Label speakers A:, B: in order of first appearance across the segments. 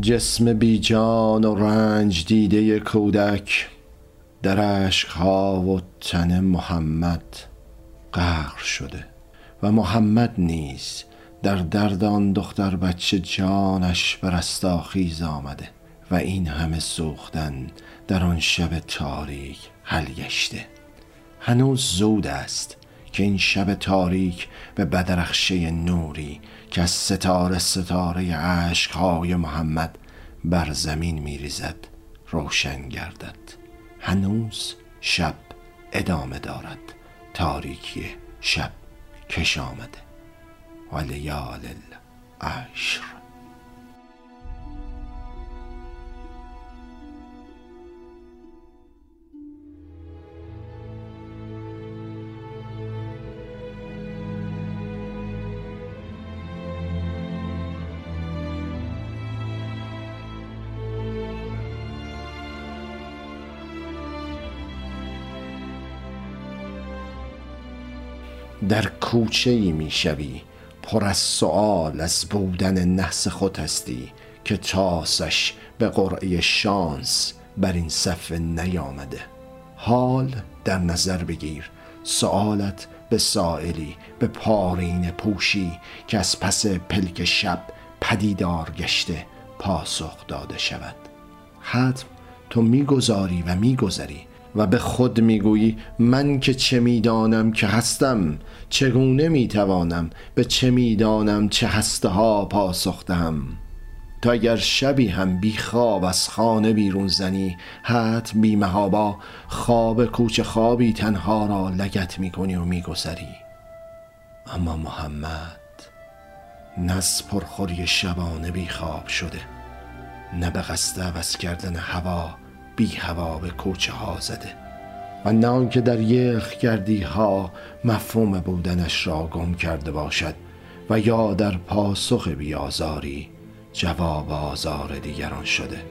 A: جسم بی جان و رنج دیده کودک در ها و تن محمد غرق شده. و محمد نیز در درد آن دختر بچه جانش به رستاخیز آمده و این همه سوختن در آن شب تاریک حل گشته. هنوز زود است. که این شب تاریک به بدرخشه نوری که از ستاره ستاره عشقهای محمد بر زمین میریزد روشن گردد. هنوز شب ادامه دارد. تاریکی شب کش آمده. و لیال العشر. در کوچه ای می شوی. پر از سؤال از بودن نحس خود هستی که تاسش به قرعه شانس بر این صفحه نیامده. حال در نظر بگیر. سؤالت به سائلی به پارین پوشی که از پس پلک شب پدیدار گشته پاسخ داده شود. حتم تو می‌گذاری و میگذری و به خود می‌گویی من که چه می‌دانم که هستم؟ چگونه می‌توانم؟ به چه می‌دانم چه هسته ها پاسخ دهم؟ تا اگر شبی هم بی خواب از خانه بیرون زنی حت بی مهابا خواب کوچه خوابی تنها را لگت می‌کنی و میگذری. اما محمد نز پرخوری شبانه بی خواب شده نه به قصد عوض کردن هوا بی هوا به کوچه ها زده. و نه آنکه در یخ کردی ها مفهوم بودنش را گم کرده باشد و یا در پاسخ بیازاری جواب آزار دیگران شده.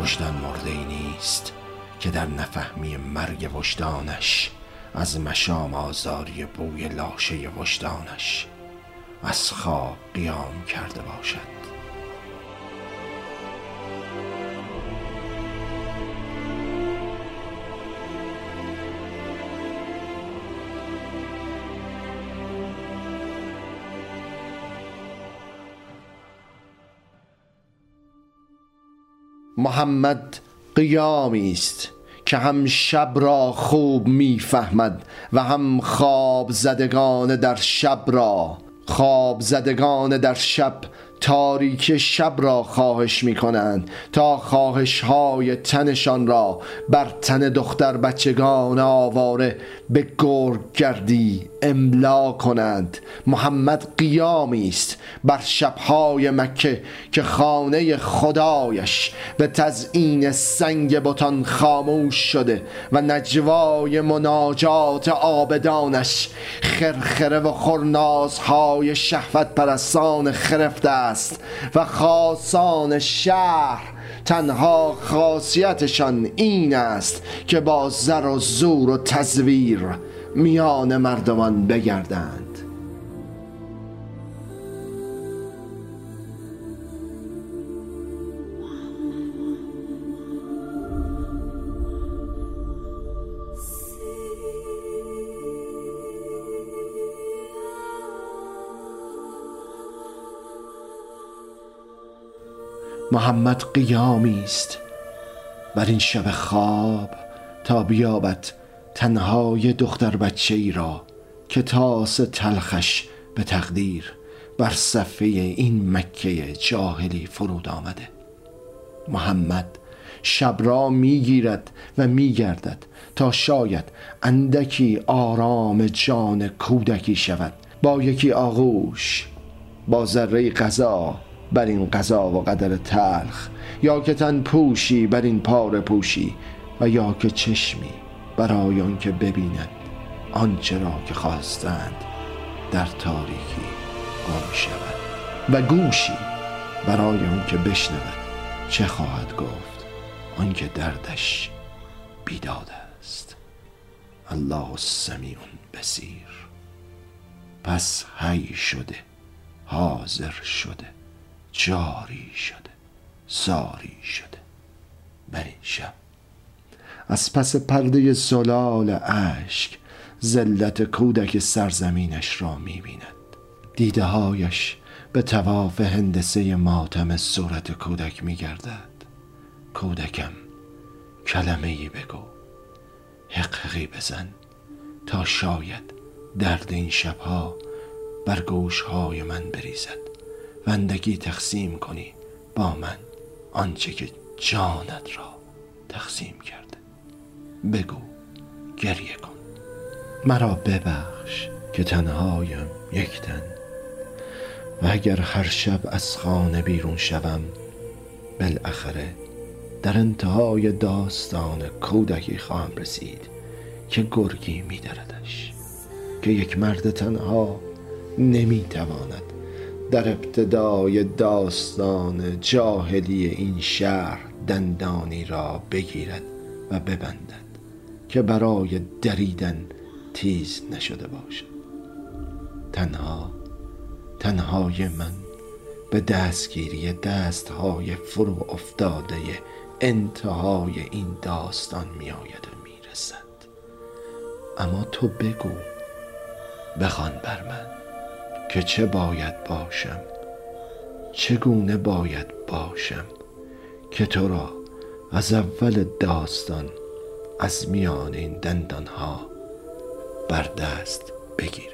A: وجدان مرده ای نیست که در نفهمی مرگ وجدانش از مشام آزاری بوی لاشه وجدانش از خواب قیام کرده باشد. محمد قیامی است که هم شب را خوب می‌فهمد و هم خواب زدگان در شب را. خواب زدگان در شب تاریک شب را خواهش می کنند تا خواهش های تنشان را بر تن دختر بچگان آواره به گرگ گردی املا کنند. محمد قیامی است بر شبهای مکه که خانه خدایش به تزئین سنگ بتان خاموش شده و نجوای مناجات آبدانش خرخره و خرنازهای شهوت پرستان خرفته است و خاصان شهر تنها خاصیتشان این است که با زر و زور و تزویر میان مردمان بگردند. محمد قیامی است. بر این شب خواب تا بیابد تنهای دختر بچه ای را که تاس تلخش به تقدیر بر صفحه این مکه جاهلی فرود آمده. محمد شب را می‌گیرد و میگردد تا شاید اندکی آرام جان کودکی شود. با یکی آغوش با ذره غذا بر این قضا و قدر تلخ یا که تن پوشی بر این پار پوشی و یا که چشمی برای آن که ببیند آنچه را که خواستند در تاریکی گم شود و گوشی برای اون که بشنود چه خواهد گفت آنکه دردش بیداد است. الله سمیع بسیر پس هی شده حاضر شده جاری شده ساری شده. بر این شب از پس پرده زلال اشک ذلت کودک سرزمینش را می‌بیند. دیده هایش به تواف هندسه ماتم صورت کودک میگردد. کودکم کلمه ای بگو. حقحقی بزن تا شاید درد این شبها بر گوشهای من بریزد. وندگی تقسیم کنی با من. آنچه که جانت را تقسیم کرده بگو گریه کن. مرا ببخش که تنهایم یک تن. و اگر هر شب از خانه بیرون شوم بالاخره در انتهای داستان کودکی خواهم رسید که گرگی میدردش. که یک مرد تنها نمی‌تواند در ابتدای داستان جاهلی این شهر دندانی را بگیرد و ببندد. که برای دریدن تیز نشده باشد. تنها تنهای من به دستگیری دستهای فرو افتاده انتهای این داستان می آید و می رسد. اما تو بگو بخوان بر من که چه باید باشم چگونه باید باشم که تو را از اول داستان از میان این دندانها بر دست بگیرم.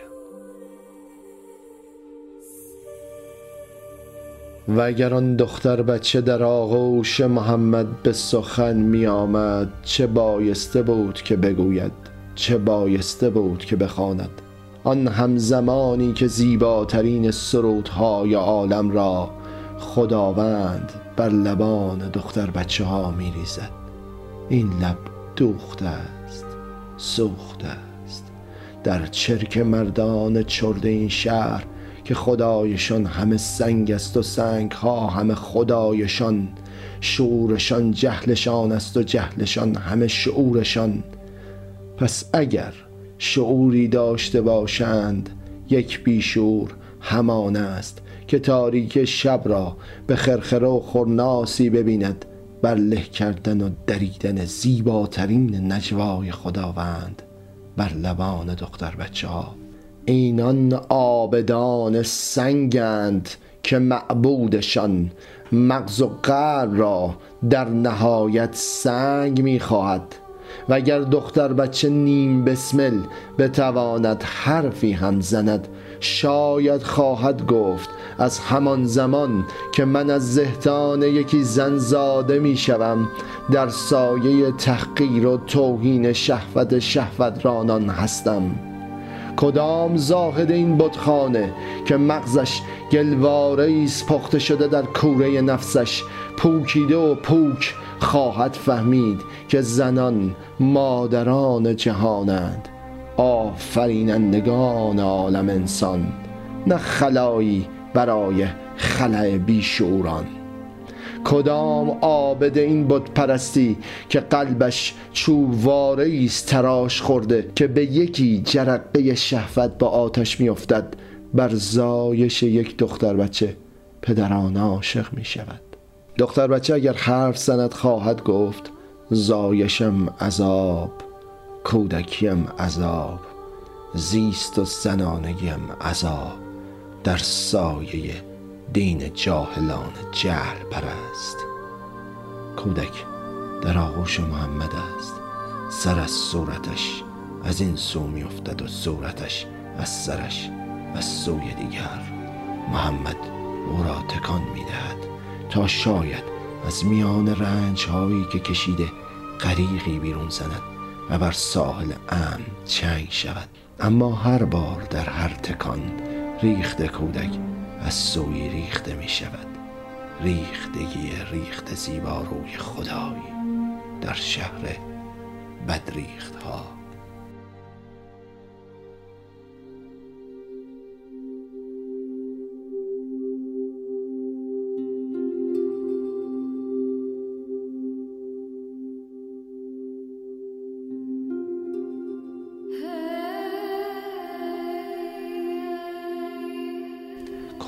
A: و اگر آن دختر بچه در آغوش محمد به سخن می آمد چه بایسته بود که بگوید؟ چه بایسته بود که بخواند؟ آن همزمانی که زیباترین سرودهای عالم را خداوند بر لبان دختر بچه ها می ریزد این لب دوخته است سوخته است. در چرک مردان چرد این شهر که خدایشان همه سنگ است و سنگ ها همه خدایشان شعورشان جهلشان است و جهلشان همه شعورشان. پس اگر شعوری داشته باشند یک بیشور همان است که تاریک شب را به خرخره و خورناسی ببیند. بر له کردن و دریدن زیباترین نجوای خداوند بر لبان دختر بچه ها اینان آبدان سنگند که معبودشان مغز و قلب را در نهایت سنگ می‌خواهد. و اگر دختر بچه نیم بسمل بتواند حرفی هم زند شاید خواهد گفت از همان زمان که من از زهتان یکی زن زاده می شوم در سایه تحقیر و توهین شهوت شهوت رانان هستم. کدام زاهد این بتخانه که مغزش گلواره است پخته شده در کوره نفسش پوکیده و پوک خواهد فهمید که زنان مادران جهانند آفرینندگان عالم انسان نه خلایی برای خلع بیشوران کدام عابد این بت پرستی که قلبش چوبواره است تراش خورده که به یکی جرقه شهوت با آتش میافتد بر زایش یک دختر بچه پدران عاشق می شود دختر بچه اگر حرف زند خواهد گفت زایشم عذاب کودکیم عذاب زیست و زنانگیم عذاب. در سایه دین جاهلان جهل پرست کودک در آغوش محمد است. سر از صورتش از این سو میافتد و صورتش از سرش از سوی دیگر. محمد او را تکان می‌دهد. تا شاید از میان رنج هایی که کشیده غریقی بیرون زند و بر ساحل امن چنگ شود. اما هر بار در هر تکان ریخت کودک از سوی ریخته می شود. ریختگی ریخت زیباروی خدایی در شهر بدریخت ها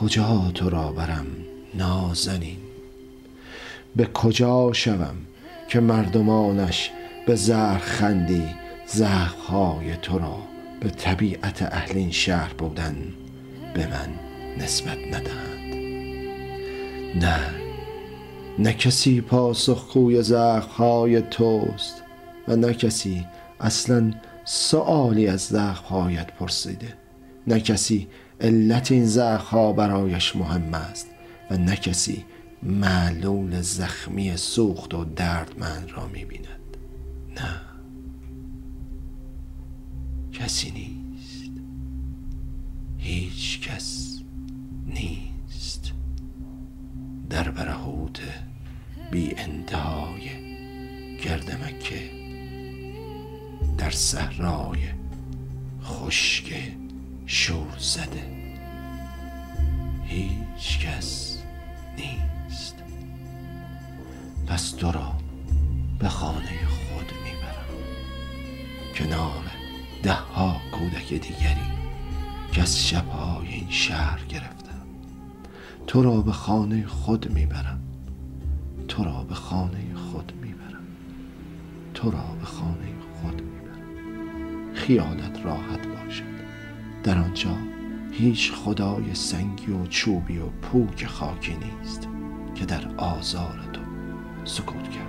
A: کجا تو را برم نازنین؟ به کجا شوم که مردمانش به زهر خندی زخمهای تو را به طبیعت اهل این شهر بودن به من نسبت ندهند؟ نه نه کسی پاسخگوی زخمهای توست و نه کسی اصلا سوالی از زخمهایت پرسیده. نه کسی علت این زخمها برایش مهم است و نه کسی معلول زخمی سوخت و دردمند را می‌بیند. نه. کسی نیست. هیچ کس نیست. در برهوت بی انتهای گرد مکه در صحرای خشک شور زده. هیچ کس نیست. پس تو را به خانه خود می‌برم. کنار ده ها کودک دیگری که از شبهای این شهر گرفتم. تو را به خانه خود می‌برم. تو را به خانه خود می‌برم. تو را به خانه خود می‌برم. خیالت راحت در آنجا هیچ خدای سنگی و چوبی و پوک خاکی نیست که در آزار تو سکوت باشد